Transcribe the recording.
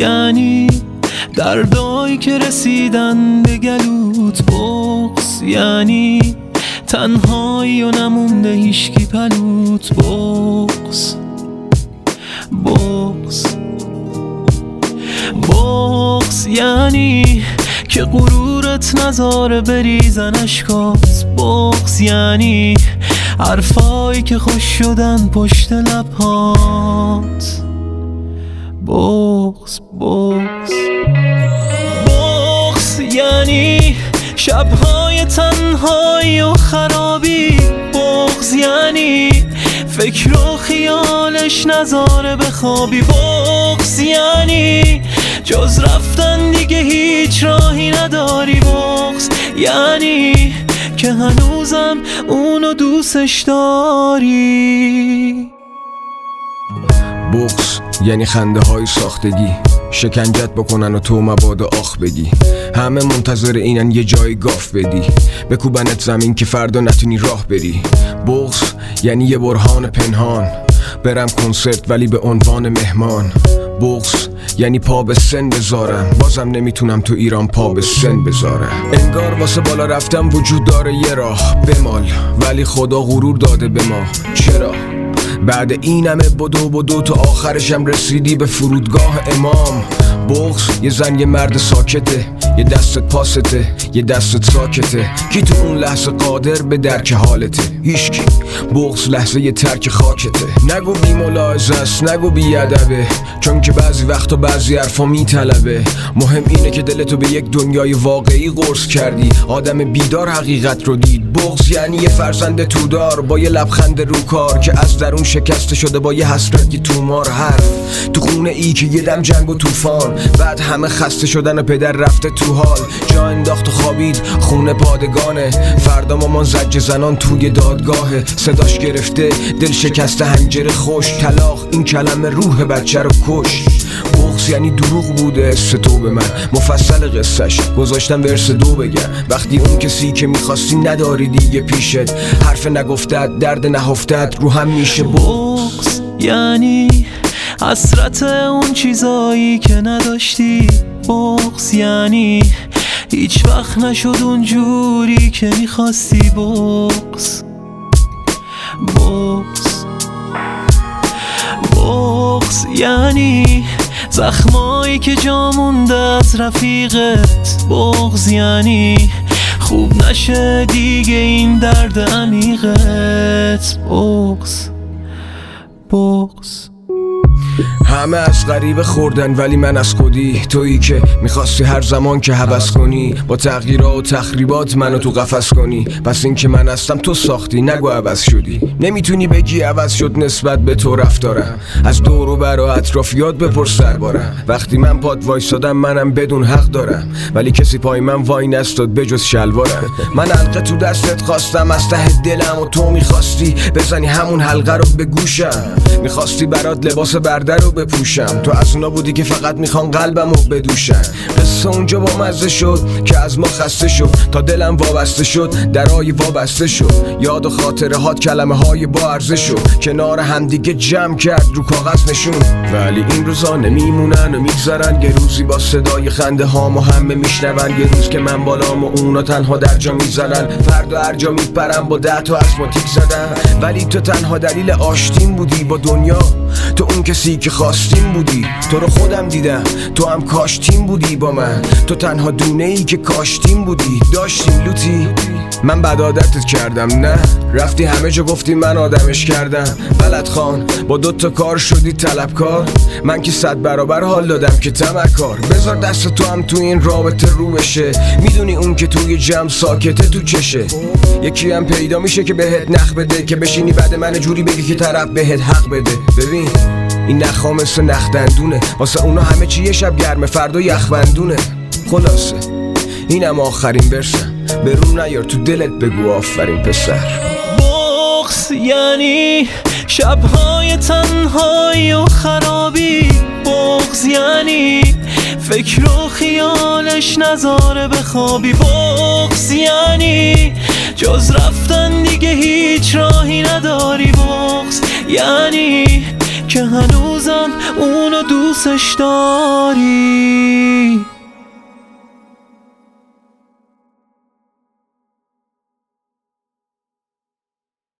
یعنی دردایی که رسیدن به گلوت بغز یعنی تنهایی و نمونده هیشکی پلوت بغز بغز بغز یعنی که غرورت نظاره بریزن اشکات. بغز یعنی حرفایی که خوش شدن پشت لبهات. بغز بغز بغز یعنی شبهای تنهایی و خرابی. بغز یعنی فکر و خیالش نظاره بخوابی بغز یعنی جز رفتن دیگه هیچ راهی نداری. بغز یعنی که هنوزم اونو دوستش داری. بغز یعنی خنده های ساختگی. شکنجت بکنن و تو مبادا آخ بگی همه منتظر اینن یه جای گاف بدی. بکوبنت زمین که فردا نتونی راه بری. بغز یعنی یه برهان پنهان. برم کنسرت ولی به عنوان مهمان. بغز یعنی پا به سن بذارم. بازم نمی‌تونم تو ایران پا به سن بذارم. انگار واسه بالا رفتم وجود داره یه راه. بمال ولی خدا غرور داده به ما. چرا؟ بعد این همه بدو بدو تا آخرشم رسیدی به فرودگاه امام. بغز یه زن یه مرد ساکته یه دستت پاسته یه دستت ساکته. کی تو اون لحظه قادر به درک حالته؟ هیچکی. بغز لحظه ترک خاکته. نگو بی ملاحظه است نگو بی ادبه. چون که بعضی وقتا بعضی حرفا میطلبه مهم اینه که دلتو به یک دنیای واقعی قرص کردی. آدم بیدار حقیقت رو دید. بغز یعنی یه فرزند تودار با یه لبخند رو کار که از درون شکسته شده با یه حسرت یه تومار حرف. تو خونه ای که یه دم جنگ و طوفان. بعد همه خسته شدن و پدر رفته تو حال. جا انداخت و خوابید. خونه پادگانه. فردا مامان زج زنان توی دادگاهه. صداش گرفته دل شکسته هنجره خوش طلاق این کلمه روح بچه رو کش. بغز یعنی دروغ بوده تو به من. مفصل قصهش گذاشتم ورس دو بگم. وقتی اون کسی که می‌خواستی نداری دیگه پیشت. حرف نگفتت درد نهفتت رو هم میشه بغز یعنی حسرت اون چیزایی که نداشتی. بغز یعنی هیچ وقت نشد اون جوری که می‌خواستی. بغز بغز بغز یعنی زخمایی که جا مونده از رفیقت. بغز یعنی خوب نشه دیگه این درد عمیقت. بغز بغز همه از غریبه خوردن ولی من از خودی تویی که می‌خواستی هر زمان که حوض کنی با تغییرات و تخریبات منو تو قفس کنی. پس این که من هستم تو ساختی نگو عوض شدی. نمی‌تونی بگی عوض شد نسبت به تو رفتارم. از دور و بر و اطرافیات بپرس دربارم. وقتی من پاد وایسادم منم بدون حق دارم. ولی کسی پای من وای نستاد بجز شلوارم. من حلقه تو دستت خواستم از ته دلم و تو می‌خواستی بزنی همون حلقه رو به گوشم. می‌خواستی برات لباس برده رو بپوشم. تو از اونا بودی که فقط می‌خوان قلبم رو بدوشن. قصه اونجا با مزه شد که از ما خسته شد. تا دلم وابسته شد درای وابسته شد. یاد و خاطره هات کلمه های با ارزه شد. کنار همدیگه جمع کرد رو کاغذ نشون. ولی این روزا نمیمونن و میگذرن. یه روزی با صدای خنده هام و همه میشنون. یه روز که من بالام و اونا تنها در جا می‌زنن. فردا هر جا میپرم با ده تا اسماتیک زدن. ولی تو تنها دلیل آشتیم بودی با دنیا. تو اون کسی که خواستیم بودی. تو رو خودم دیدم. تو هم کاشتیم بودی با من. تو تنها دونه ای که کاشتیم بودی. داشتیم لوتی. من بد عادتت کردم نه؟ رفتی همه جا گفتی من آدمش کردم. بلد خان با دوتا کار شدی طلبکار. من که صد برابر حال دادم که تمکار. بذار دست تو هم تو این رابطه رو بشه. می‌دونی اون که توی جمع ساکته تو چشه. یکی هم پیدا میشه که بهت نخ بده. که بشینی بعد من جوری بگی که طرف بهت حق بده. ببین. این نخا مثل نخدندونه. واسه اونا همه چی یه شب گرمه فردا یخبندونه. خلاصه اینم آخرین برسم برون نیار تو دلت بگو آفرین پسر. بغز یعنی شبهای تنهایی و خرابی. بغز یعنی فکر و خیالش نذاره بخوابی بغز یعنی جز رفتن دیگه هیچ راهی نداری. بغز یعنی که هنوزم اونو دوستش داری.